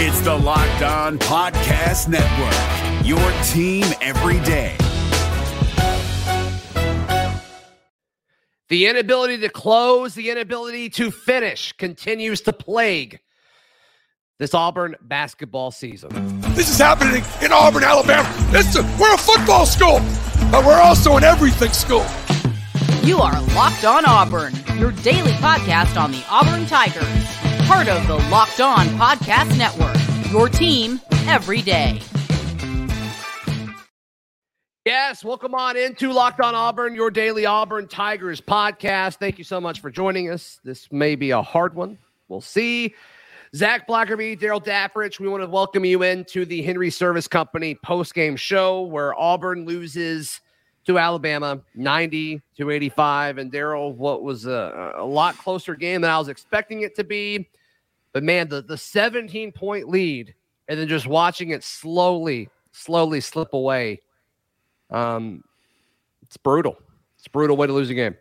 It's the Locked On Podcast Network, your team every day. The inability to close, the inability to finish continues to plague this Auburn basketball season. This is happening in Auburn, Alabama. It's a, we're a football school, but we're also an everything school. You are Locked On Auburn, your daily podcast on the Auburn Tigers, part of the Locked On Podcast Network, your team every day. Yes, welcome on into Locked On Auburn, your daily Auburn Tigers podcast. Thank you so much for joining us. This may be a hard one. We'll see. Zac Blackerby, Darrell Dapprich, we want to welcome you into the Henry Service Company post-game show where Auburn loses to Alabama 90 to 85. And Darrell, what was a, a lot closer game than I was expecting it to be. But man, the, the 17 point lead and then just watching it slowly, slowly slip away um, it's brutal. It's a brutal way to lose a game.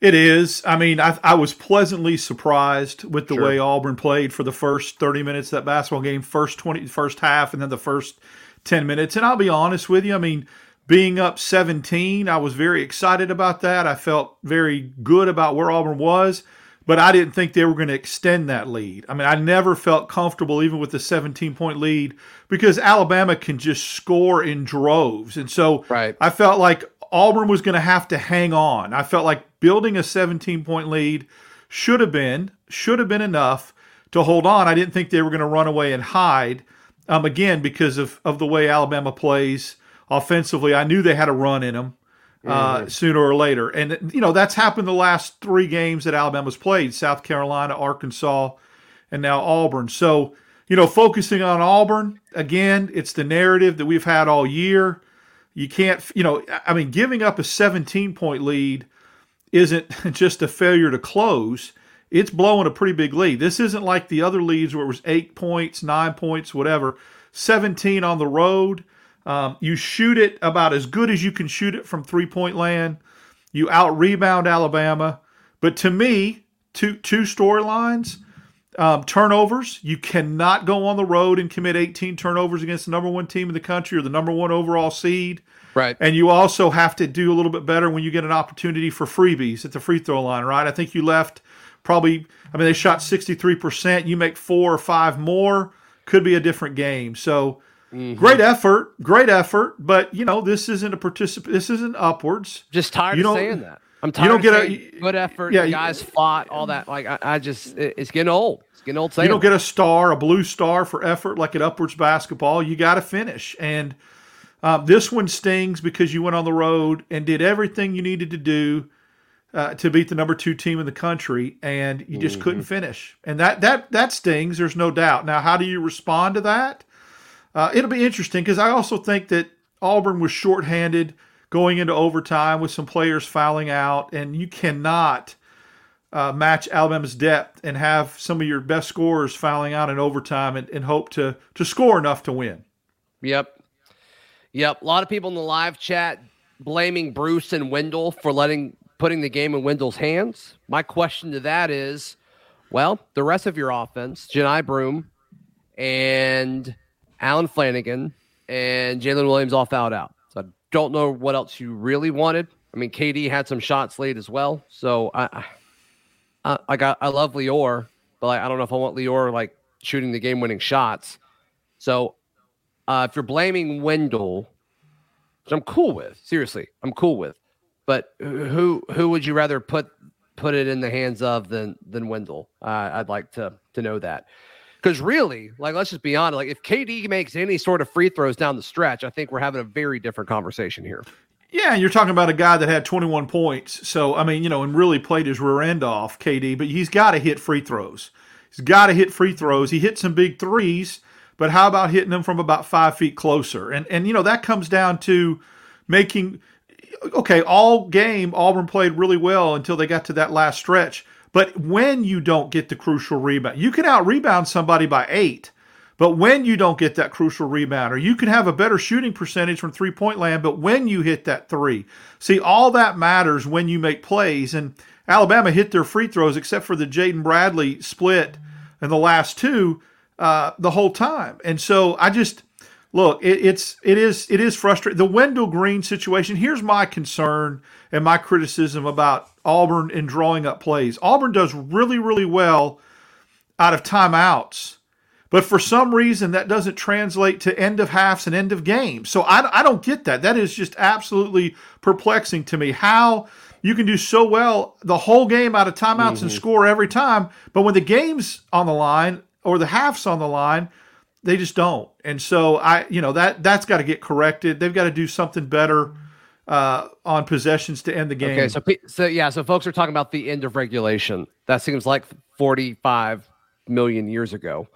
It is. I mean, I, I was pleasantly surprised with the sure. way Auburn played for the first 30 minutes of that basketball game, first 20, first half, and then the first 10 minutes. And I'll be honest with you. I mean, being up 17, I was very excited about that. I felt very good about where Auburn was but I didn't think they were going to extend that lead. I mean, I never felt comfortable even with the 17 point lead because Alabama can just score in droves. And so right. I felt like Auburn was going to have to hang on. I felt like building a 17 point lead should have been should have been enough to hold on. I didn't think they were going to run away and hide. Um, again, because of, of the way Alabama plays offensively, I knew they had a run in them uh, mm-hmm. sooner or later. And, you know, that's happened the last three games that Alabama's played South Carolina, Arkansas, and now Auburn. So, you know, focusing on Auburn, again, it's the narrative that we've had all year. You can't, you know, I mean, giving up a 17 point lead isn't just a failure to close. It's blowing a pretty big lead. This isn't like the other leads where it was eight points, nine points, whatever. 17 on the road um, you shoot it about as good as you can shoot it from three point land. You out rebound Alabama. But to me, two two storylines. Um, turnovers. You cannot go on the road and commit 18 turnovers against the number one team in the country or the number one overall seed. Right. And you also have to do a little bit better when you get an opportunity for freebies at the free throw line, right? I think you left probably, I mean, they shot 63%. You make four or five more, could be a different game. So, Mm-hmm. Great effort, great effort, but you know this isn't a participant. This isn't upwards. Just tired you of saying that. I'm tired. You don't get a good effort. Yeah, guys you, fought all that. Like I, I, just, it's getting old. It's getting old. Saying you don't that. get a star, a blue star for effort like at upwards basketball. You got to finish, and um, this one stings because you went on the road and did everything you needed to do uh, to beat the number two team in the country, and you just mm-hmm. couldn't finish. And that that that stings. There's no doubt. Now, how do you respond to that? Uh, it'll be interesting because I also think that Auburn was shorthanded going into overtime with some players fouling out, and you cannot uh, match Alabama's depth and have some of your best scorers fouling out in overtime and, and hope to to score enough to win. Yep, yep. A lot of people in the live chat blaming Bruce and Wendell for letting putting the game in Wendell's hands. My question to that is, well, the rest of your offense, Johni Broom and Allen Flanagan, and Jaylin Williams all fouled out. So I don't know what else you really wanted. I mean, KD had some shots late as well. So I, I, I got I love Lior, but like, I don't know if I want Lior like shooting the game winning shots. So uh, if you're blaming Wendell, which I'm cool with, seriously, I'm cool with. But who who would you rather put put it in the hands of than than Wendell? Uh, I'd like to to know that. Because really, like, let's just be honest. Like, if KD makes any sort of free throws down the stretch, I think we're having a very different conversation here. Yeah, and you're talking about a guy that had 21 points. So, I mean, you know, and really played his rear end off, KD, but he's got to hit free throws. He's got to hit free throws. He hit some big threes, but how about hitting them from about five feet closer? And, and you know, that comes down to making, okay, all game, Auburn played really well until they got to that last stretch. But when you don't get the crucial rebound, you can out rebound somebody by eight. But when you don't get that crucial rebound, or you can have a better shooting percentage from three point land, but when you hit that three, see, all that matters when you make plays. And Alabama hit their free throws, except for the Jaden Bradley split and the last two. uh, the whole time. And so I just look, it, it's it is it is frustrating. The Wendell Green situation. Here's my concern and my criticism about Auburn in drawing up plays. Auburn does really really well out of timeouts. But for some reason, that doesn't translate to end of halves and end of games. So I, I don't get that. That is just absolutely perplexing to me. How you can do so well the whole game out of timeouts mm-hmm. and score every time, but when the game's on the line or the half's on the line, they just don't. And so I, you know, that that's got to get corrected. They've got to do something better uh, on possessions to end the game. Okay, so so yeah, so folks are talking about the end of regulation. That seems like 45 million years ago.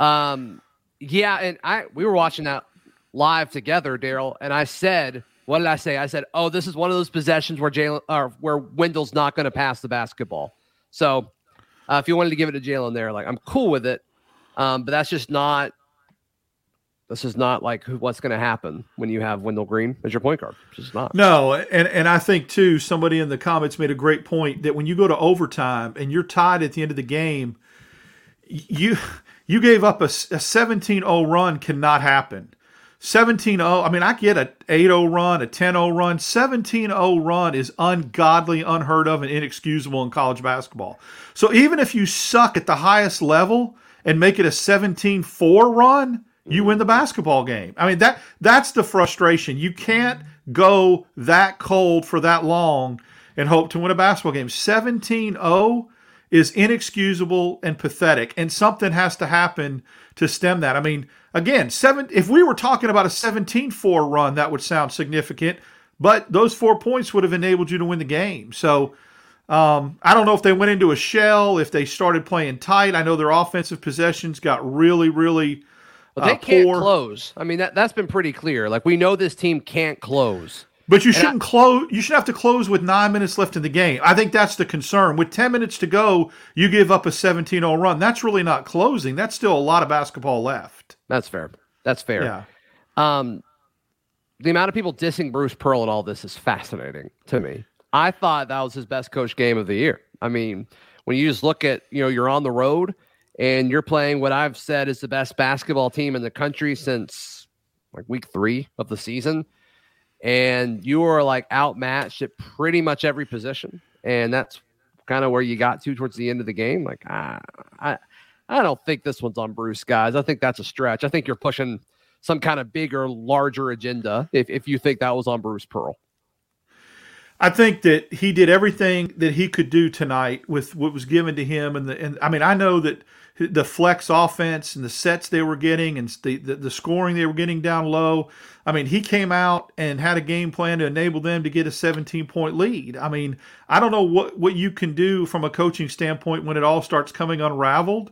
Um, yeah, and I we were watching that live together, Darrell, and I said, what did I say? I said, oh, this is one of those possessions where Jaylin or where Wendell's not going to pass the basketball. So uh, if you wanted to give it to Jaylin there, like I'm cool with it, um, but that's just not. This is not like what's going to happen when you have Wendell Green as your point guard. It's just not. No, and and I think too, somebody in the comments made a great point that when you go to overtime and you're tied at the end of the game, you you gave up a, a 17-0 run cannot happen. 17-0, I mean, I get a 8-0 run, a 10-0 run. 17-0 run is ungodly, unheard of, and inexcusable in college basketball. So even if you suck at the highest level and make it a 17-4 run, you win the basketball game. I mean, that that's the frustration. You can't go that cold for that long and hope to win a basketball game. 17-0 is inexcusable and pathetic, and something has to happen to stem that. I mean, again, seven. If we were talking about a 17-4 run, that would sound significant, but those four points would have enabled you to win the game. So. Um, I don't know if they went into a shell, if they started playing tight. I know their offensive possessions got really, really well, they uh, can't close. I mean, that that's been pretty clear. Like we know this team can't close. But you shouldn't I, close. You should have to close with nine minutes left in the game. I think that's the concern. With ten minutes to go, you give up a 17-0 run. That's really not closing. That's still a lot of basketball left. That's fair. That's fair. Yeah. Um, the amount of people dissing Bruce Pearl and all this is fascinating to me. I thought that was his best coach game of the year. I mean, when you just look at, you know, you're on the road and you're playing what I've said is the best basketball team in the country since like week three of the season and you are like outmatched at pretty much every position. And that's kind of where you got to towards the end of the game. Like, I, I, I don't think this one's on Bruce, guys. I think that's a stretch. I think you're pushing some kind of bigger, larger agenda if, if you think that was on Bruce Pearl. I think that he did everything that he could do tonight with what was given to him, and the and I mean I know that the flex offense and the sets they were getting and the, the, the scoring they were getting down low. I mean, he came out and had a game plan to enable them to get a 17 point lead. I mean, I don't know what, what you can do from a coaching standpoint when it all starts coming unraveled.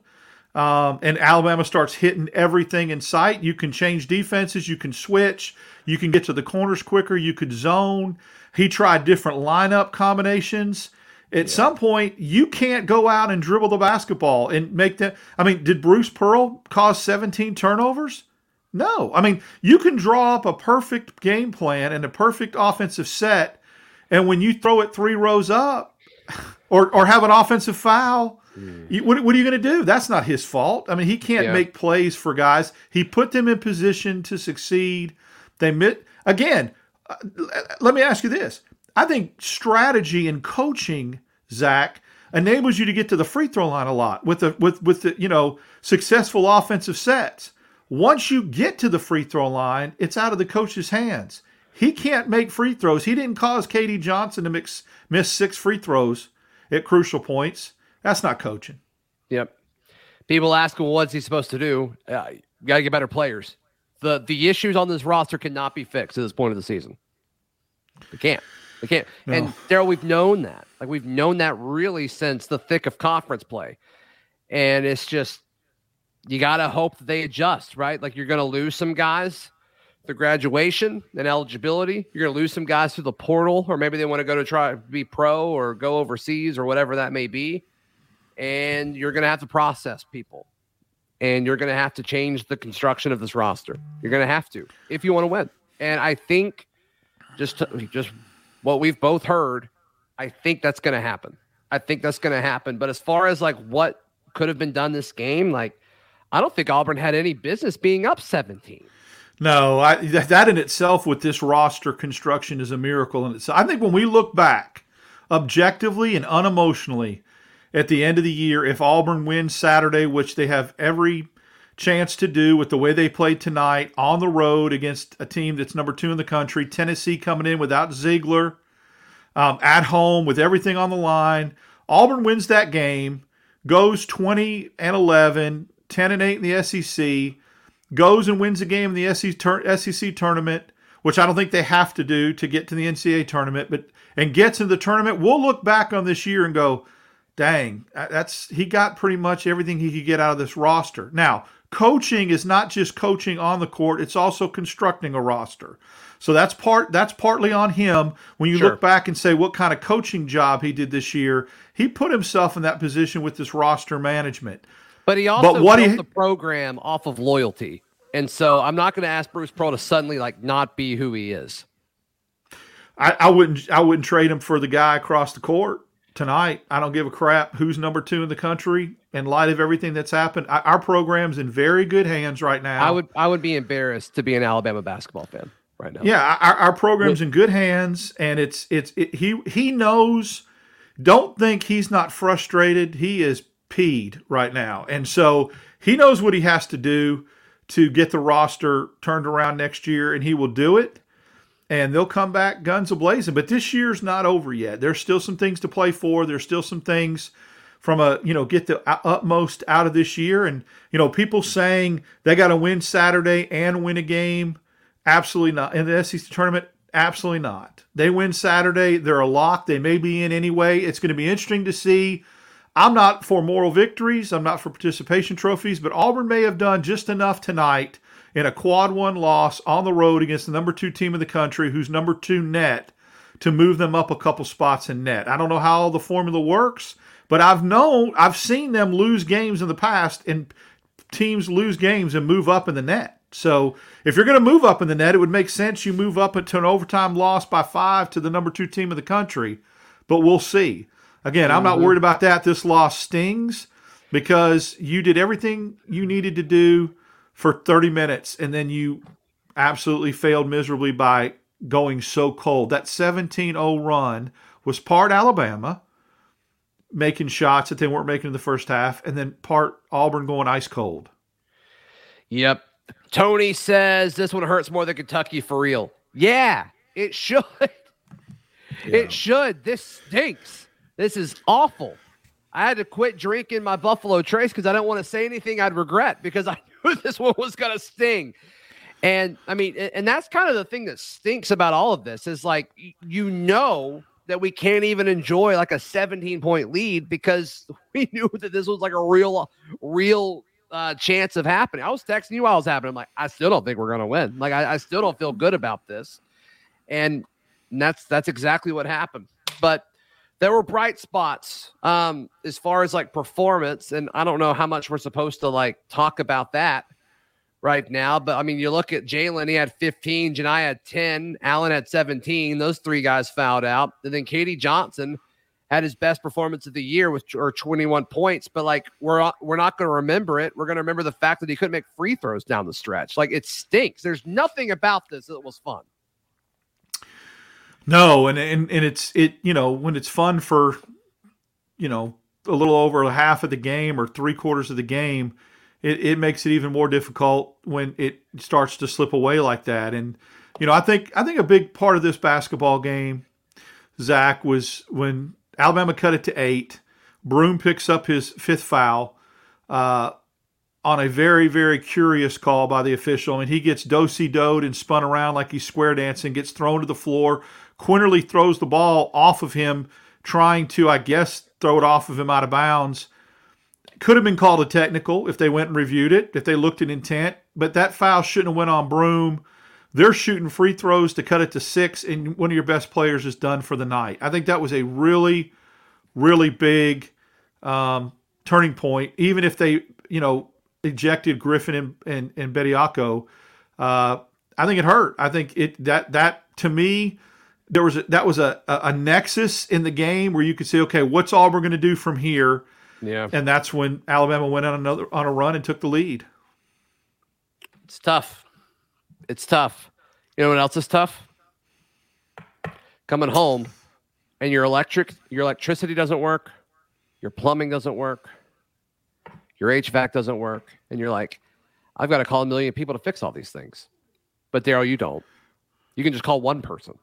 Um, and Alabama starts hitting everything in sight. You can change defenses, you can switch, you can get to the corners quicker, you could zone. He tried different lineup combinations. At yeah. some point, you can't go out and dribble the basketball and make that. I mean, did Bruce Pearl cause 17 turnovers? No. I mean, you can draw up a perfect game plan and a perfect offensive set, and when you throw it three rows up, or or have an offensive foul, mm. you, what, what are you going to do? That's not his fault. I mean, he can't yeah. make plays for guys. He put them in position to succeed. They met, again. Uh, let me ask you this: I think strategy and coaching Zac, enables you to get to the free throw line a lot with the with with the you know successful offensive sets. Once you get to the free throw line, it's out of the coach's hands. He can't make free throws. He didn't cause KD Johnson to mix, miss six free throws at crucial points. That's not coaching. Yep. People ask him, what's he supposed to do? Uh, got to get better players. The the issues on this roster cannot be fixed at this point of the season. They can't. They can't. No. And Darrell, we've known that. Like we've known that really since the thick of conference play. And it's just you gotta hope that they adjust, right? Like you're gonna lose some guys through graduation and eligibility. You're gonna lose some guys through the portal, or maybe they want to go to try be pro or go overseas or whatever that may be. And you're gonna have to process people. And you're gonna have to change the construction of this roster. You're gonna have to if you want to win. And I think just to, just what we've both heard, I think that's going to happen. I think that's going to happen. But as far as like what could have been done this game, like I don't think Auburn had any business being up 17. No, I, that in itself with this roster construction is a miracle in itself. I think when we look back objectively and unemotionally at the end of the year, if Auburn wins Saturday, which they have every chance to do with the way they played tonight on the road against a team that's number two in the country, Tennessee coming in without Zeigler, um, at home with everything on the line. Auburn wins that game, goes 20 and 11, 10 and 8 in the SEC goes and wins a game in the SEC tournament, which I don't think they have to do to get to the NCAA tournament, but and gets into the tournament, we'll look back on this year and go, "Dang, that's he got pretty much everything he could get out of this roster." Now, coaching is not just coaching on the court; it's also constructing a roster. So that's part that's partly on him. When you sure. look back and say what kind of coaching job he did this year, he put himself in that position with this roster management. But he also but what built he, the program off of loyalty. And so I'm not going to ask Bruce Pearl to suddenly like not be who he is. I, I wouldn't I wouldn't trade him for the guy across the court tonight. I don't give a crap who's number two in the country in light of everything that's happened. I, our program's in very good hands right now. I would I would be embarrassed to be an Alabama basketball fan right now. Yeah, our, our program's in good hands, and it's it's it, he he knows. Don't think he's not frustrated. He is peed right now, and so he knows what he has to do to get the roster turned around next year, and he will do it. And they'll come back guns a blazing. But this year's not over yet. There's still some things to play for. There's still some things from a you know get the utmost out of this year. And you know people saying they got to win Saturday and win a game. Absolutely not. In the SEC tournament, absolutely not. They win Saturday, they're a lock. They may be in anyway. It's going to be interesting to see I'm not for moral victories. I'm not for participation trophies, but Auburn may have done just enough tonight in a quad one loss on the road against the number two team in the country, who's number two net, to move them up a couple spots in net. I don't know how the formula works, but I've known, I've seen them lose games in the past, and teams lose games and move up in the net. So if you're going to move up in the net, it would make sense you move up into an overtime loss by five to the number two team in the country. But we'll see. Again, I'm not mm-hmm. worried about that. This loss stings because you did everything you needed to do for 30 minutes and then you absolutely failed miserably by going so cold. That 17 0 run was part Alabama making shots that they weren't making in the first half, and then part Auburn going ice cold. Yep. Tony says this one hurts more than Kentucky for real. Yeah, it should. Yeah. It should. This stinks. This is awful. I had to quit drinking my Buffalo Trace because I didn't want to say anything I'd regret because I knew this one was going to sting. And I mean, and that's kind of the thing that stinks about all of this is like, you know, that we can't even enjoy like a 17 point lead because we knew that this was like a real, real uh, chance of happening. I was texting you while it was happening. I'm like, I still don't think we're going to win. Like, I, I still don't feel good about this. And, and that's, that's exactly what happened. But there were bright spots um, as far as like performance, and I don't know how much we're supposed to like talk about that right now. But I mean, you look at Jaylin; he had 15, Johni had 10, Allen had 17. Those three guys fouled out, and then KD Johnson had his best performance of the year with or 21 points. But like, we're we're not going to remember it. We're going to remember the fact that he couldn't make free throws down the stretch. Like, it stinks. There's nothing about this that was fun. No, and, and and it's it you know when it's fun for you know a little over half of the game or three quarters of the game, it, it makes it even more difficult when it starts to slip away like that. And you know I think I think a big part of this basketball game, Zac, was when Alabama cut it to eight. Broom picks up his fifth foul. Uh, on a very, very curious call by the official. I mean, he gets dosey doed and spun around like he's square dancing, gets thrown to the floor, Quinerly throws the ball off of him, trying to, I guess, throw it off of him out of bounds. Could have been called a technical if they went and reviewed it, if they looked at intent, but that foul shouldn't have went on Broom. They're shooting free throws to cut it to six, and one of your best players is done for the night. I think that was a really, really big um, turning point. Even if they, you know, ejected Griffen and and, and Bediako, uh, I think it hurt. I think it that that to me there was a, that was a, a, a nexus in the game where you could say, okay, what's Auburn going to do from here? Yeah. And that's when Alabama went on another on a run and took the lead. It's tough. It's tough. You know what else is tough? Coming home and your electric your electricity doesn't work, your plumbing doesn't work, your HVAC doesn't work, and you're like, I've got to call a million people to fix all these things. But Darrell, you don't. You can just call one person.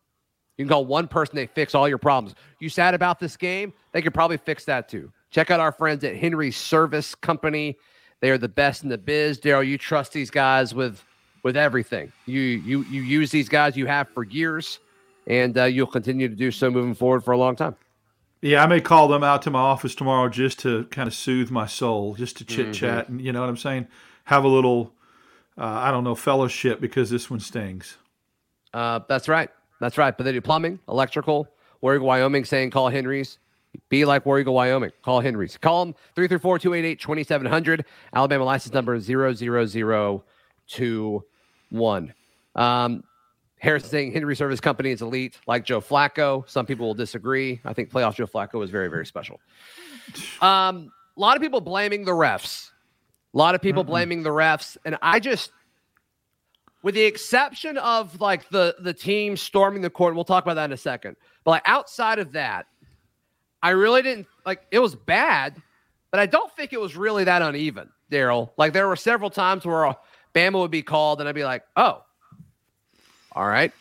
You can call one person, they fix all your problems. You sad about this game? They could probably fix that too. Check out our friends at Henry Service Company. They are the best in the biz. Darrell, you trust these guys with with everything. You you you use these guys you have for years, and uh, you'll continue to do so moving forward for a long time. Yeah, I may call them out to my office tomorrow just to kind of soothe my soul, just to chit chat, and you know what I'm saying. Have a little, uh, I don't know, fellowship because this one stings. Uh, that's right. That's right. But they do plumbing, electrical. War Eagle Wyoming saying call Henry's. Be like War Eagle Wyoming. Call Henry's. Call them 334 288 2700. Alabama license number 00021. Um, Harris saying Henry Service Company is elite, like Joe Flacco. Some people will disagree. I think playoff Joe Flacco is very, very special. Um, a lot of people blaming the refs. A lot of people blaming the refs, and I just, with the exception of like the the team storming the court, we'll talk about that in a second. But like outside of that, I really didn't like it was bad, but I don't think it was really that uneven, Darrell. Like there were several times where Bama would be called, and I'd be like, oh, all right,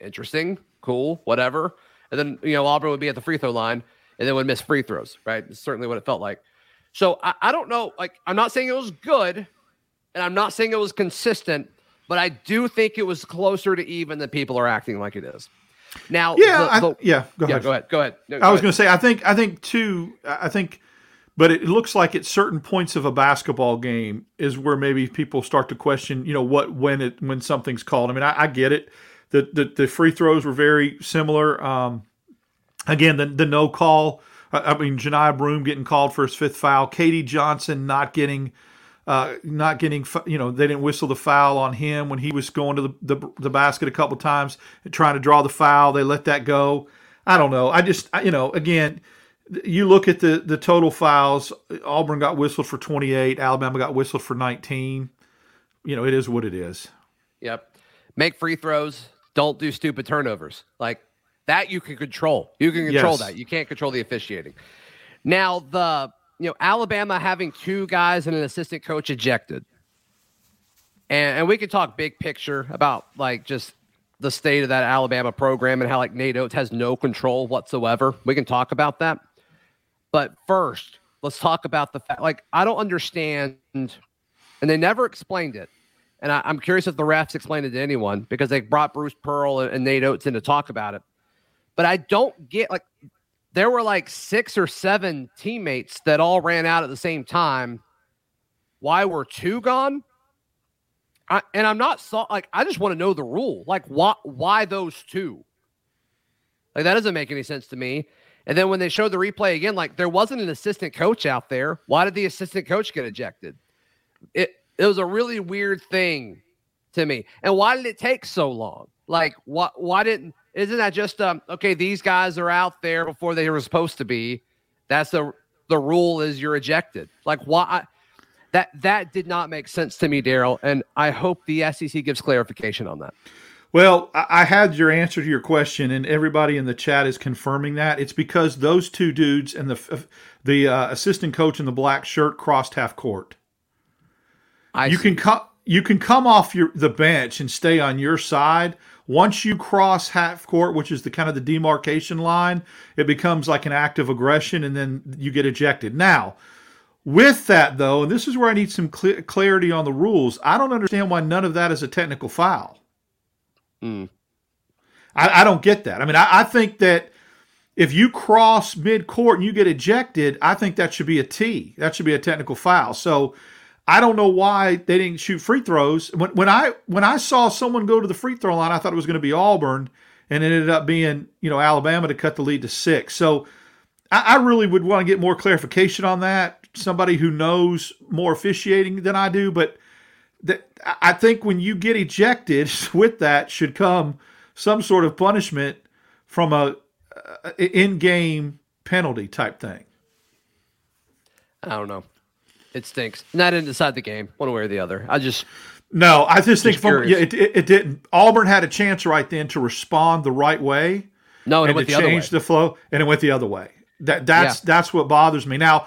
interesting, cool, whatever. And then you know Auburn would be at the free throw line, and then would miss free throws. Right, It's certainly what it felt like. So I, I don't know. Like I'm not saying it was good, and I'm not saying it was consistent, but I do think it was closer to even than people are acting like it is. Now, Yeah, the- I, the- yeah. Go yeah, ahead. go ahead, go ahead. No, I was going to say, I think, I think too. I think, but it looks like at certain points of a basketball game is where maybe people start to question, you know, what when it when something's called. I mean, I, I get it. The, the the free throws were very similar. Um, again, the the no call. I, I mean, Johni Broom getting called for his fifth foul. KD Johnson not getting. Uh, not getting, you know, they didn't whistle the foul on him when he was going to the, the, the basket a couple times trying to draw the foul. They let that go. I don't know. I just, I, you know, again, you look at the the total fouls. Auburn got whistled for 28. Alabama got whistled for 19. You know, it is what it is. Yep. Make free throws. Don't do stupid turnovers. Like that you can control. You can control Yes. that. You can't control the officiating. Now the you know Alabama having two guys and an assistant coach ejected. And and we could talk big picture about like just the state of that Alabama program and how like Nate Oats has no control whatsoever. We can talk about that. But first, let's talk about the fact like I don't understand and they never explained it. And I, I'm curious if the refs explained it to anyone because they brought Bruce Pearl and, and Nate Oats in to talk about it. But I don't get like there were like six or seven teammates that all ran out at the same time. Why were two gone? I, and I'm not so like I just want to know the rule. Like why why those two? Like that doesn't make any sense to me. And then when they showed the replay again, like there wasn't an assistant coach out there. Why did the assistant coach get ejected? It it was a really weird thing to me. And why did it take so long? Like why why didn't isn't that just um okay, these guys are out there before they were supposed to be. That's the the rule is you're ejected. Like why that that did not make sense to me, Darrell, and I hope the SEC gives clarification on that. Well, I I had your answer to your question, and everybody in the chat is confirming that. It's because those two dudes and the the uh, assistant coach in the black shirt crossed half court. I you see. can come you can come off your the bench and stay on your side. Once you cross half court, which is the kind of the demarcation line, it becomes like an act of aggression, and then you get ejected. Now, with that though, and this is where I need some cl- clarity on the rules. I don't understand why none of that is a technical foul. Hmm. I, I don't get that. I mean, I, I think that if you cross mid court and you get ejected, I think that should be a T. That should be a technical foul. So I don't know why they didn't shoot free throws. When, when I when I saw someone go to the free throw line, I thought it was going to be Auburn, and it ended up being you know Alabama to cut the lead to six. So I, I really would want to get more clarification on that. Somebody who knows more officiating than I do, but that I think when you get ejected with that should come some sort of punishment from a, a in-game penalty type thing. I don't know. It stinks. And I didn't decide the game one way or the other. I just No, I just think from, yeah, it, it, it didn't. Auburn had a chance right then to respond the right way no, it and went to the other way. change the flow, and it went the other way. That that's that's what bothers me. Now,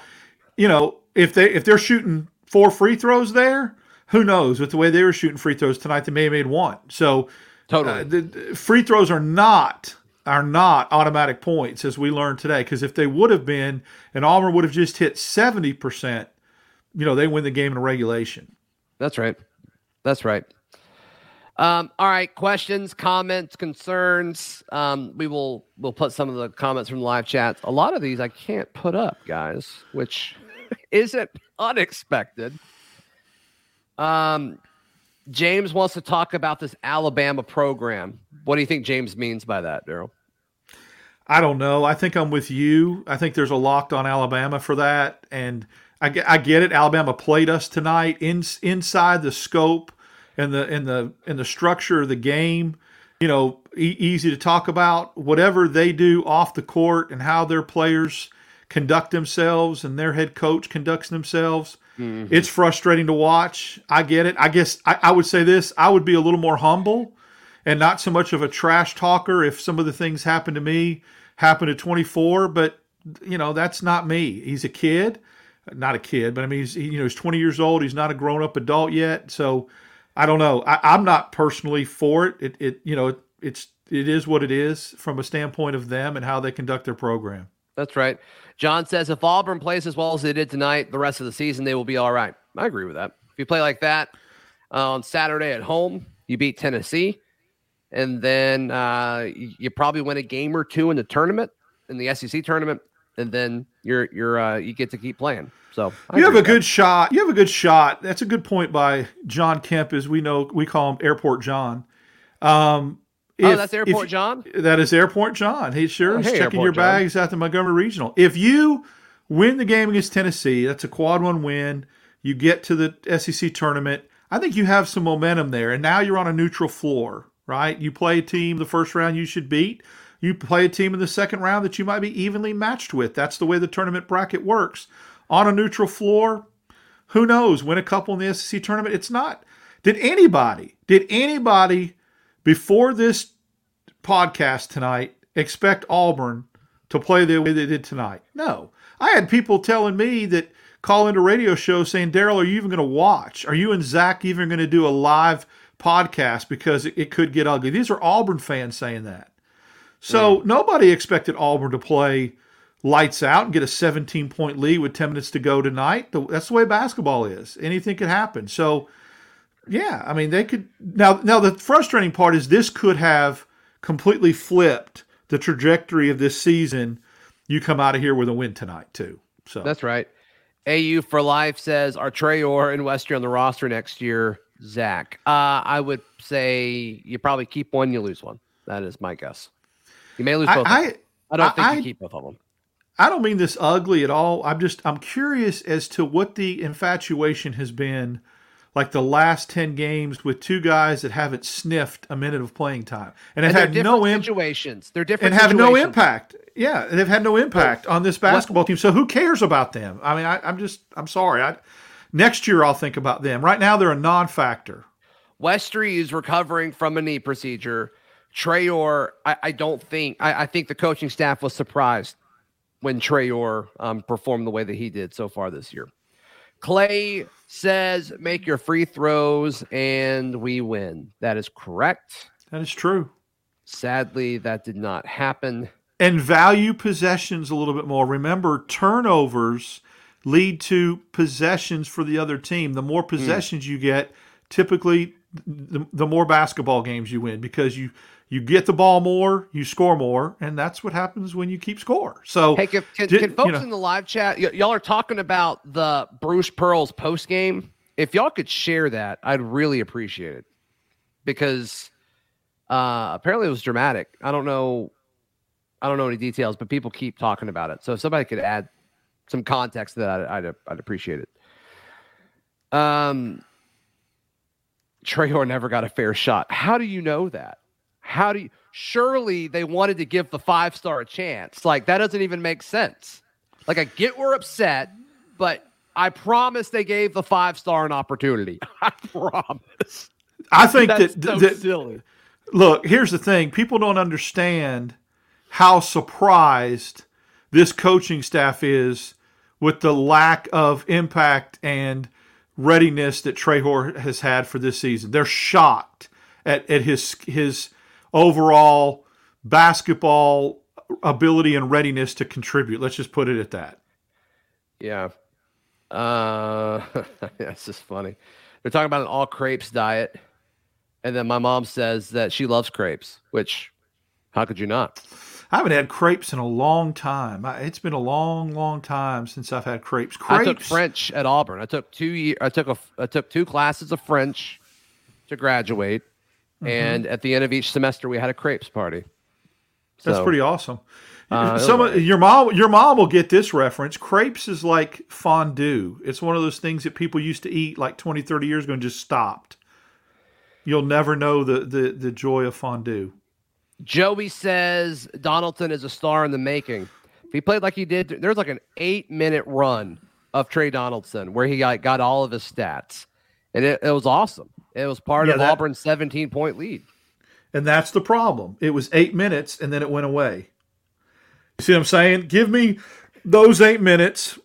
you know, if they if they're shooting four free throws there, who knows? With the way they were shooting free throws tonight, they may have made one. So Totally. uh, the, the free throws are not are not automatic points as we learned today. Because if they would have been, and Auburn would have just hit seventy percent, you know, they win the game in regulation. That's right. That's right. Um, all right. Questions, comments, concerns. Um, we will we'll put some of the comments from the live chat. A lot of these I can't put up, guys, which isn't unexpected. Um, James wants to talk about this Alabama program. What do you think James means by that, Darrell? I don't know. I think I'm with you. I think there's a locked on Alabama for that, and I get, I get it. Alabama played us tonight in, inside the scope and the and the and the structure of the game. You know, e- easy to talk about. Whatever they do off the court and how their players conduct themselves and their head coach conducts themselves. Mm-hmm. It's frustrating to watch. I get it. I guess I, I would say this. I would be a little more humble and not so much of a trash talker if some of the things happened to me happened to 24 but you know that's not me he's a kid not a kid but i mean he's he, you know he's 20 years old he's not a grown-up adult yet so i don't know I, i'm not personally for it it, it you know it, it's it is what it is from a standpoint of them and how they conduct their program That's right. John says if Auburn plays as well as they did tonight, the rest of the season they will be all right. I agree with that. If you play like that uh, on Saturday at home, you beat Tennessee, and then uh, you probably win a game or two in the tournament, in the SEC tournament, and then you're you're uh, you get to keep playing. So I you have a that. good shot. You have a good shot. That's a good point by John Kemp, as we know we call him Airport John. Um, Oh, if- that's if- Airport John. That is Airport John. He sure Oh, is hey, checking Airport your John. bags at the Montgomery Regional. If you win the game against Tennessee, that's a quad one win. You get to the SEC tournament. I think you have some momentum there, and now you're on a neutral floor, right? You play a team the first round you should beat. You play a team in the second round that you might be evenly matched with. That's the way the tournament bracket works. On a neutral floor, who knows? Win a couple in the SEC tournament. It's not. Did anybody? Did anybody before this podcast tonight expect Auburn to play the way they did tonight? No. I had people telling me that call into radio shows saying, Darrell, are you even going to watch? Are you and Zac even going to do a live podcast because it, it could get ugly? These are Auburn fans saying that. So nobody expected Auburn to play lights out and get a 17 point lead with 10 minutes to go tonight. The- That's the way basketball is. Anything could happen. So, yeah, I mean, they could. Now, now the frustrating part is this could have completely flipped the trajectory of this season. You come out of here with a win tonight, too. So That's right. AU for life says are Traore and Westry on the roster next year? Zac, uh, I would say you probably keep one, you lose one. That is my guess. You may lose I- both. of I- them. I don't think I- you keep both of them. I don't mean this ugly at all. I'm just I'm curious as to what the infatuation has been like the last 10 games with two guys that haven't sniffed a minute of playing time and, And have they're had no impact situations. They're different and have no impact. Yeah, they've had no impact on this basketball team. So who cares about them? I mean, I, I'm just I'm sorry. I, next year I'll think about them. Right now they're a non-factor. Westry is recovering from a knee procedure. Traore, I, I don't think I, I think the coaching staff was surprised when Traore um, performed the way that he did so far this year. Clay says, "Make your free throws and we win." That is correct. That is true. Sadly, that did not happen. and value possessions a little bit more. Remember, turnovers lead to possessions for the other team. The more possessions you get, typically, the, the more basketball games you win because you you get the ball more, you score more, and that's what happens when you keep score. So, Hey, can, can, did- can you folks know- in the live chat, y- y'all are talking about the Bruce Pearls post game. If y'all could share that, I'd really appreciate it because uh, apparently it was dramatic. I don't know, I don't know any details, but people keep talking about it. So if somebody could add some context to that, I'd, I'd, I'd appreciate it. Um, Traore never got a fair shot. How do you know that? How do you? Surely they wanted to give the five star a chance. Like that doesn't even make sense. Like I get we're upset, but I promise they gave the five star an opportunity. I promise. I think That's that, so that silly. look, here's the thing: people don't understand how surprised this coaching staff is with the lack of impact and readiness that Traore has had for this season. They're shocked at, at his his overall basketball ability and readiness to contribute. Let's just put it at that. Yeah. Uh, that's just funny. They're talking about an all crepes diet, and then my mom says that she loves crepes. Which, how could you not? I haven't had crepes in a long time. I, it's been a long, long time since I've had crepes. I took French at Auburn. I took two year. I took a. I took two classes of French to graduate, Mm-hmm. and at the end of each semester, we had a crepes party. That's So, pretty awesome. Uh, Some of, your mom, your mom will get this reference. Crepes is like fondue. It's one of those things that people used to eat like 20, 30 years ago and just stopped. You'll never know the the, the joy of fondue. Joey says Donaldson is a star in the making. If he played like he did, there's like an eight minute run of Tre Donaldson where he got, got all of his stats, and it, it was awesome. It was part Yeah, of that- Auburn's 17 point lead. And that's the problem. It was eight minutes and then it went away. You see what I'm saying? Give me those eight minutes,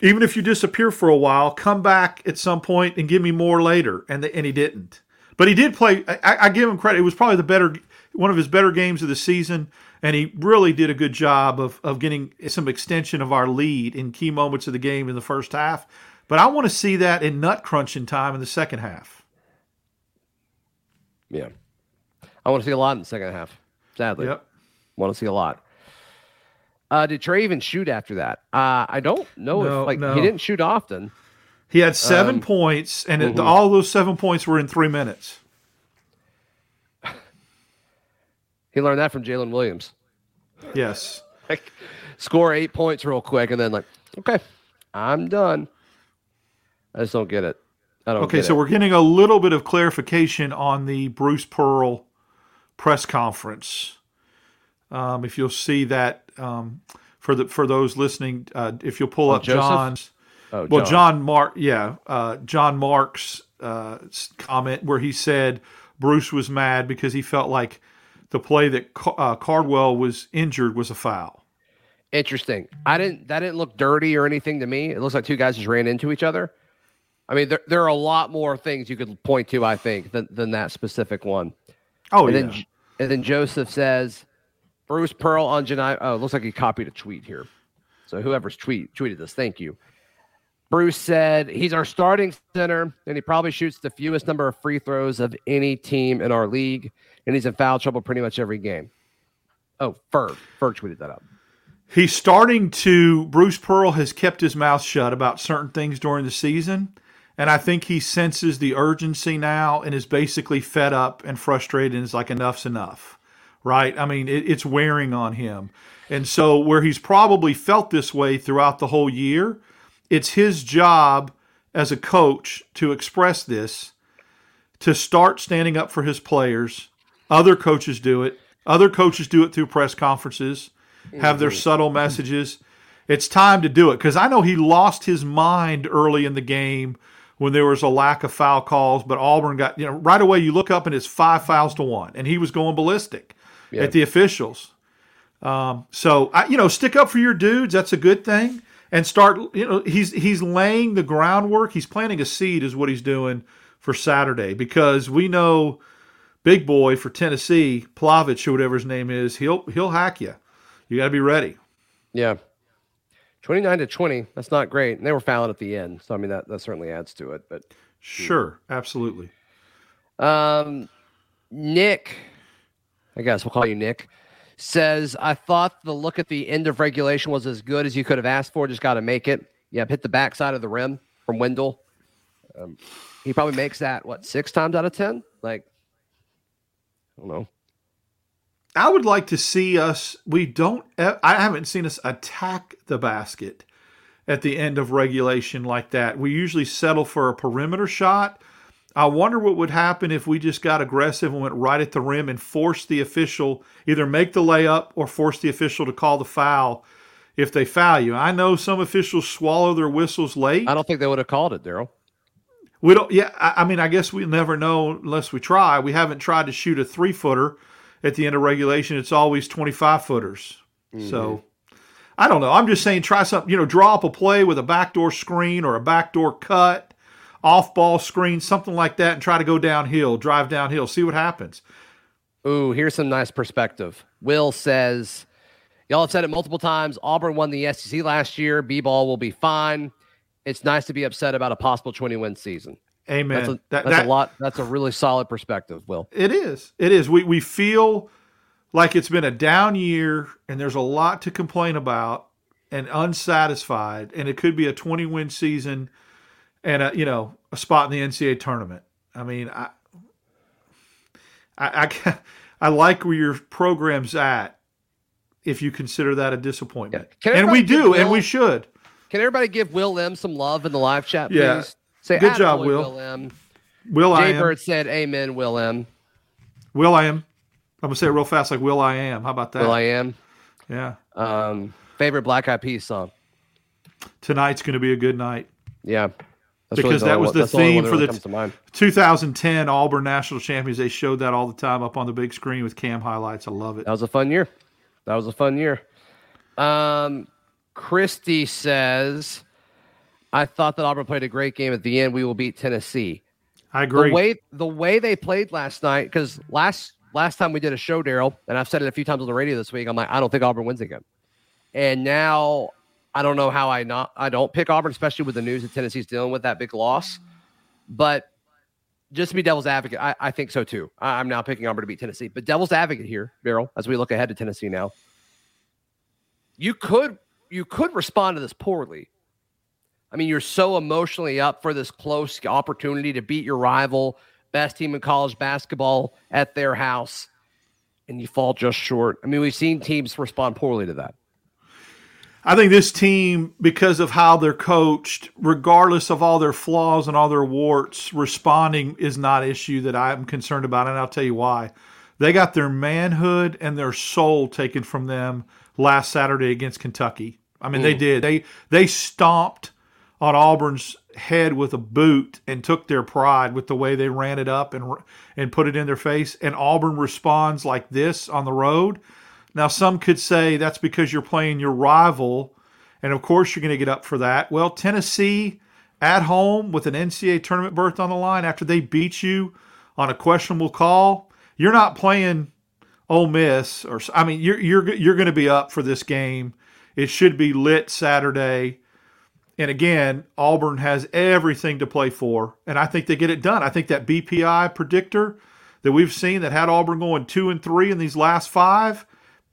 even if you disappear for a while, come back at some point and give me more later. And the, and he didn't. But he did play. I, I give him credit. It was probably the better, one of his better games of the season, and he really did a good job of of getting some extension of our lead in key moments of the game in the first half. But I want to see that in nut crunching time in the second half. Yeah. I want to see a lot in the second half. Sadly, Yep. want to see a lot. Uh, did Tre even shoot after that? Uh, I don't know No, if like no. he didn't shoot often. He had seven Um, points, and it, mhm. all those seven points were in three minutes. He learned that from Jaylin Williams. Yes. Like score eight points real quick and then like, okay, I'm done. I just don't get it. Okay, so it. we're getting a little bit of clarification on the Bruce Pearl press conference. Um, if you'll see that um, for the for those listening, uh, if you'll pull Oh, up Joseph? John's, Oh, well, John Mark, yeah, uh, John Mark's uh, comment where he said Bruce was mad because he felt like the play that Ca- uh, Cardwell was injured was a foul. Interesting. I didn't. That didn't look dirty or anything to me. It looks like two guys just ran into each other. I mean, there, there are a lot more things you could point to. I think than than that specific one. Oh and yeah, then and then Joseph says Bruce Pearl on Johni. Oh, it looks like he copied a tweet here. So whoever's tweet tweeted this, thank you. Bruce said he's our starting center, and he probably shoots the fewest number of free throws of any team in our league, and he's in foul trouble pretty much every game. Oh, Ferg. Ferg tweeted that up. He's starting to. Bruce Pearl has kept his mouth shut about certain things during the season, and I think he senses the urgency now and is basically fed up and frustrated and is like, enough's enough, right? I mean, it, it's wearing on him. And so, where he's probably felt this way throughout the whole year, it's his job as a coach to express this, to start standing up for his players. Other coaches do it, other coaches do it through press conferences have their mm-hmm. subtle messages. It's time to do it because I know he lost his mind early in the game when there was a lack of foul calls, but Auburn got you know right away. You look up and it's five fouls to one, and he was going ballistic at the officials. Um, so I, you know, stick up for your dudes. That's a good thing, and start. You know, he's he's laying the groundwork. He's planting a seed, is what he's doing for Saturday because we know. Big boy for Tennessee, Plavsic or whatever his name is, he'll he'll hack you. You got to be ready. Yeah. 29 to 20. That's not great. And they were fouling at the end. So, I mean, that, that certainly adds to it. But Sure, absolutely. um, Nick, I guess we'll call you Nick, says, I thought the look at the end of regulation was as good as you could have asked for. Just got to make it. Yep. Hit the backside of the rim from Wendell. Um, he probably makes that, what, six times out of 10? Like, I don't know. I would like to see us. We don't. I haven't seen us attack the basket at the end of regulation like that. We usually settle for a perimeter shot. I wonder what would happen if we just got aggressive and went right at the rim and forced the official either make the layup or force the official to call the foul if they foul you. I know some officials swallow their whistles late. I don't think they would have called it, Darrell. We don't. Yeah, I, I mean, I guess we never know unless we try. We haven't tried to shoot a three footer at the end of regulation. It's always twenty five footers. Mm-hmm. So I don't know. I'm just saying, try something. You know, draw up a play with a backdoor screen or a backdoor cut, off ball screen, something like that, and try to go downhill, drive downhill, see what happens. Ooh, here's some nice perspective. Will says, Y'all have said it multiple times. Auburn won the SEC last year. B ball will be fine. It's nice to be upset about a possible 20 win season. Amen. That's, a, That- that's that- a lot. That's a really solid perspective, Will. It is. It is. We we feel like it's been a down year and there's a lot to complain about and unsatisfied and it could be a 20 win season and a you know a spot in the NCAA tournament. I mean, I I I, I like where your program's at if you consider that a disappointment. Yeah. And we do and we should. Can everybody give Will M some love in the live chat, please? Yeah. Say, Good job, "Attaboy, Will." M. Will I Jay am. Bird said, Amen, Will M. Will I am. I'm going to say it real fast like Will I am. How about that? Will I am. yeah. Um, favorite Black Eyed Peas song. Tonight's going to be a good night. Yeah. That's Because the that was one- the theme for the- to 2010 Auburn National Champions. They showed that all the time up on the big screen with cam highlights. I love it. That was a fun year. That was a fun year. Um, Christy says, I thought that Auburn played a great game at the end. We will beat Tennessee. I agree. The way the way they played last night, because last last time we did a show, Darrell, and I've said it a few times on the radio this week. I'm like, I don't think Auburn wins again. And now I don't know how I not I don't pick Auburn, especially with the news that Tennessee's dealing with that big loss. But just to be devil's advocate, I, I think so too. I, I'm now picking Auburn to beat Tennessee. But devil's advocate here, Darrell, as we look ahead to Tennessee now, you could you could respond to this poorly. I mean, you're so emotionally up for this close opportunity to beat your rival, best team in college basketball at their house, and you fall just short. I mean, we've seen teams respond poorly to that. I think this team, because of how they're coached, regardless of all their flaws and all their warts, responding is not an issue that I'm concerned about, and I'll tell you why. They got their manhood and their soul taken from them last Saturday against Kentucky. I mean, they mm. did. They they stomped on Auburn's head with a boot and took their pride with the way they ran it up and and put it in their face. And Auburn responds like this on the road. Now, some could say that's because you're playing your rival, and of course you're going to get up for that. Well, Tennessee at home with an NCAA tournament berth on the line after they beat you on a questionable call, you're not playing Ole Miss or I mean you're you're you're going to be up for this game. It should be lit Saturday. And again, Auburn has everything to play for, and I think they get it done. I think that BPI predictor that we've seen that had Auburn going two and three in these last five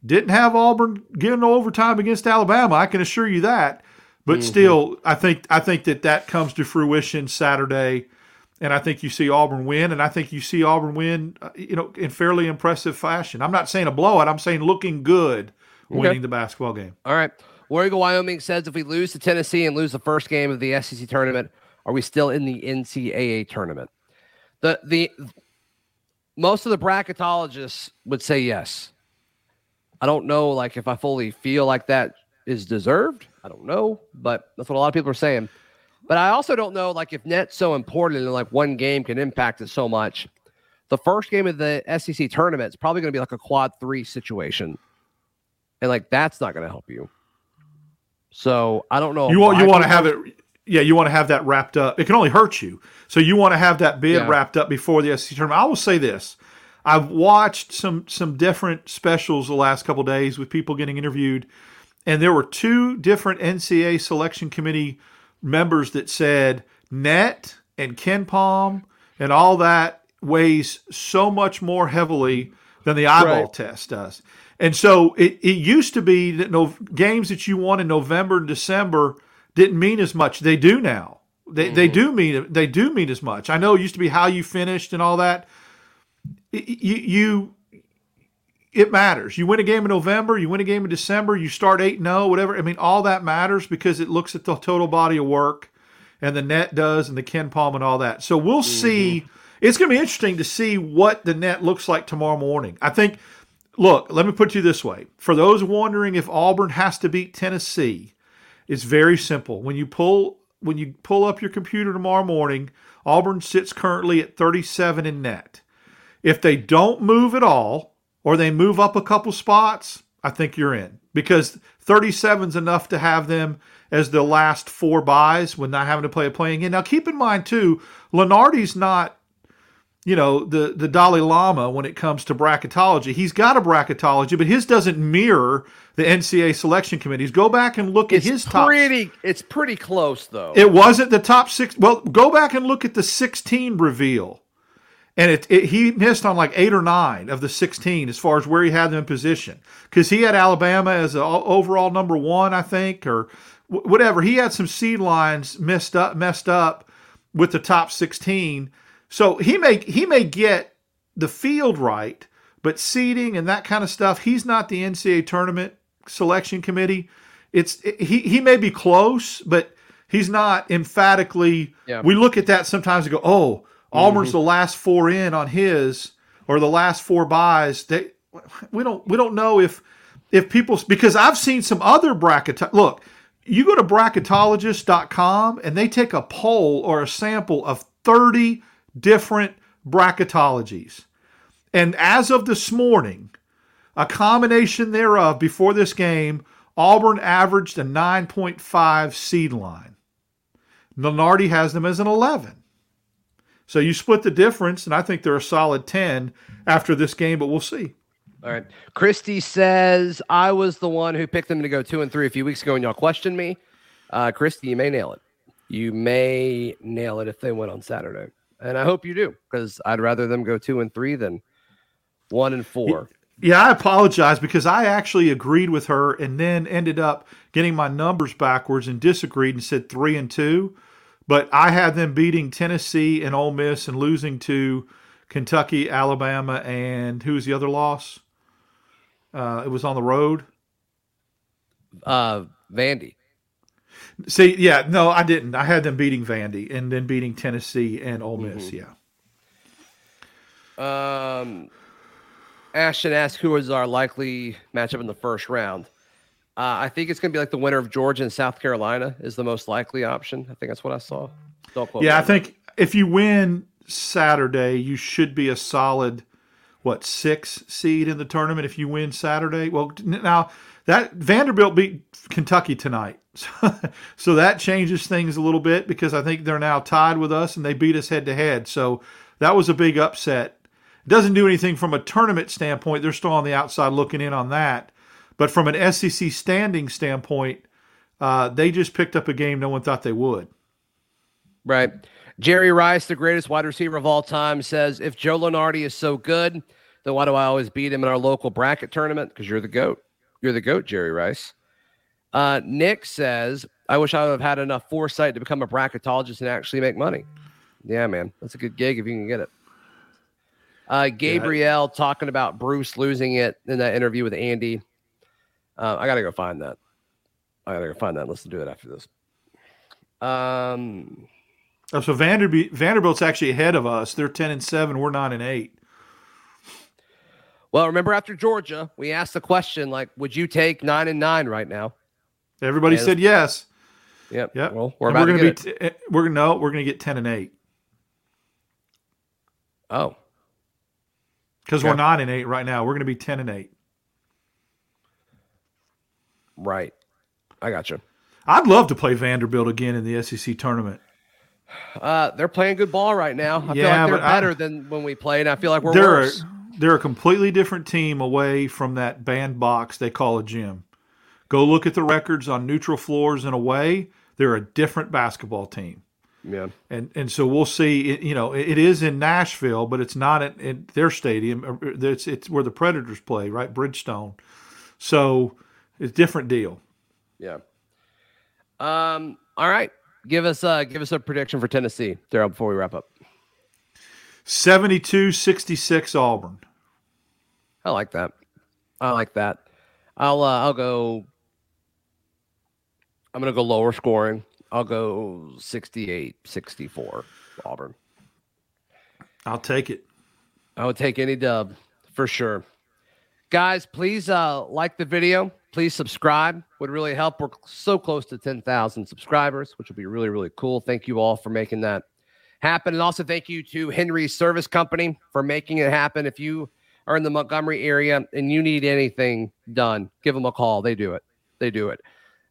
didn't have Auburn getting overtime against Alabama. I can assure you that. But still, I think I think that that comes to fruition Saturday, and I think you see Auburn win, and I think you see Auburn win, uh, you know, in fairly impressive fashion. I'm not saying a blowout. I'm saying looking good, winning the basketball game. All right. War Eagle Wyoming says if we lose to Tennessee and lose the first game of the SEC tournament, are we still in the NCAA tournament? The the most of the bracketologists would say yes. I don't know like if I fully feel like that is deserved. I don't know, but that's what a lot of people are saying. But I also don't know like if net's so important and like one game can impact it so much. The first game of the SEC tournament is probably going to be like a quad three situation, and like that's not going to help you. So I don't know. You want you want to have it. Yeah, you want to have that wrapped up. It can only hurt you. So you want to have that bid Yeah. wrapped up before the SEC tournament. I will say this: I've watched some some different specials the last couple days with people getting interviewed, and there were two different NCA selection committee members that said net and KenPom and all that weighs so much more heavily than the eyeball Right. test does. And so it, it used to be that no games that you won in November and December didn't mean as much. They do now. They, they mm-hmm. do mean they do mean as much. I know it used to be how you finished and all that. Y- You, you it matters. You win a game in November, you win a game in December, you start 8 0, whatever. I mean, all that matters because it looks at the total body of work and the net does and the KenPom and all that. So we'll see. Mm-hmm. It's going to be interesting to see what the net looks like tomorrow morning. I think look, let me put you this way. For those wondering if Auburn has to beat Tennessee, it's very simple. When you pull when you pull up your computer tomorrow morning, Auburn sits currently at 37 in net. If they don't move at all, or they move up a couple spots, I think you're in because 37 is enough to have them as the last four byes when not having to play a playing in. Now, keep in mind too, Lunardi's not, you know, the the Dalai Lama when it comes to bracketology. He's got a bracketology, but his doesn't mirror the NCAA selection committees. Go back and look It's at his top. pretty. It's pretty close though. It wasn't the top six. Well, go back and look at the 16 reveal. And it, it, he missed on like eight or nine of the 16 as far as where he had them in position. Because he had Alabama as an overall number one, I think, or whatever. He had some seed lines messed up, messed up with the top 16. So he may he may get the field right, but seeding and that kind of stuff, he's not the NCAA tournament selection committee. It's he he may be close, but he's not emphatically. Yeah. We look at that sometimes and go, "Oh, Auburn's mm-hmm. the last four in on his, or the last four byes." They we don't we don't know if if people because I've seen some other bracket. Look, you go to bracketologist.com and they take a poll or a sample of 30 different bracketologies. And as of this morning, a combination thereof before this game, Auburn averaged a 9.5 seed line. Lunardi has them as an 11. So you split the difference, and I think they're a solid 10 after this game, but we'll see. All right. Christy says I was the one who picked them to go two and three a few weeks ago, and y'all questioned me. Uh, Christy, you may nail it. You may nail it if they win on Saturday, and I hope you do because I'd rather them go two and three than one and four. Yeah, I apologize because I actually agreed with her and then ended up getting my numbers backwards and disagreed and said three and two. But I had them beating Tennessee and Ole Miss and losing to Kentucky, Alabama, and who was the other loss? Uh, it was on the road. Uh, Vandy. See, yeah, no, I didn't. I had them beating Vandy and then beating Tennessee and Ole Miss. Yeah. Um, Ashton asked who is our likely matchup in the first round. Uh, I think it's going to be like the winner of Georgia and South Carolina is the most likely option. I think that's what I saw. Don't quote Yeah, I think if you win Saturday, you should be a solid what six seed in the tournament if you win Saturday. Well, now that Vanderbilt beat Kentucky tonight, so that changes things a little bit because I think they're now tied with us and they beat us head to head. So that was a big upset. Doesn't do anything from a tournament standpoint. They're still on the outside looking in on that, but from an SEC standing standpoint, uh, they just picked up a game no one thought they would. Right. Jerry Rice, the greatest wide receiver of all time, says if Joe Lunardi is so good, then why do I always beat him in our local bracket tournament? Because you're the GOAT. You're the GOAT, Jerry Rice. Uh, Nick says, I wish I would have had enough foresight to become a bracketologist and actually make money. Yeah, man. That's a good gig if you can get it. Uh, Gabrielle talking about Bruce losing it in that interview with Andy. Uh, I got to go find that. I got to go find that. Let's do it after this. Um, so Vanderbilt Vanderbilt's actually ahead of us. They're ten and seven. We're nine and eight. Well, remember after Georgia, we asked the question like, would you take nine and nine right now? Everybody Yeah. said yes. Yep. Yep. Well, we're And about to be. T- eh, we're gonna no. We're gonna get ten and eight. Oh. because Okay. we're nine and eight right now. We're gonna be ten and eight. right. I got you. I'd love to play Vanderbilt again in the SEC tournament. Uh, they're playing good ball right now. I feel Yeah, like they're but I- better than when we played. I feel like we're they're worse. a, they're a completely different team away from that bandbox they call a gym. Go look at the records on neutral floors and away. They're a different basketball team. Yeah. and and so we'll see. It, you know, it, it is in Nashville, but it's not in, in their stadium. Uh, It's it's where the Predators play, right? Bridgestone. So it's a different deal. Yeah. Um. All right. Give us uh give us a prediction for Tennessee, Darrell, before we wrap up. 72-66 Auburn. I like that. I like that. I'll uh, I'll go. I'm gonna go lower scoring. I'll go 68, 64 Auburn. I'll take it. I would take any dub for sure. Guys, please uh, like the video. Please subscribe. Would really help. We're so close to 10,000 subscribers, which will be really, really cool. Thank you all for making that happen. And also thank you to Henry's Service Company for making it happen. If you are in the Montgomery area and you need anything done, give them a call. They do it. They do it.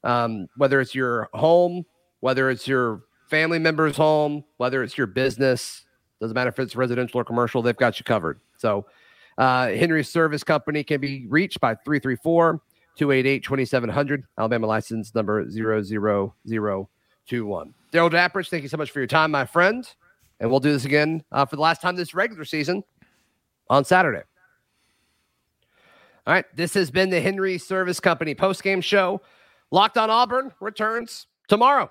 Um, whether it's your home, whether it's your family member's home, whether it's your business, doesn't matter if it's residential or commercial, they've got you covered. So, uh, Henry's Service Company can be reached by 334 288 2700, Alabama license number 00021. Darrell Dappers, thank you so much for your time, my friend. And we'll do this again uh, for the last time this regular season on Saturday. All right. This has been the Henry Service Company postgame show. Locked on Auburn returns tomorrow.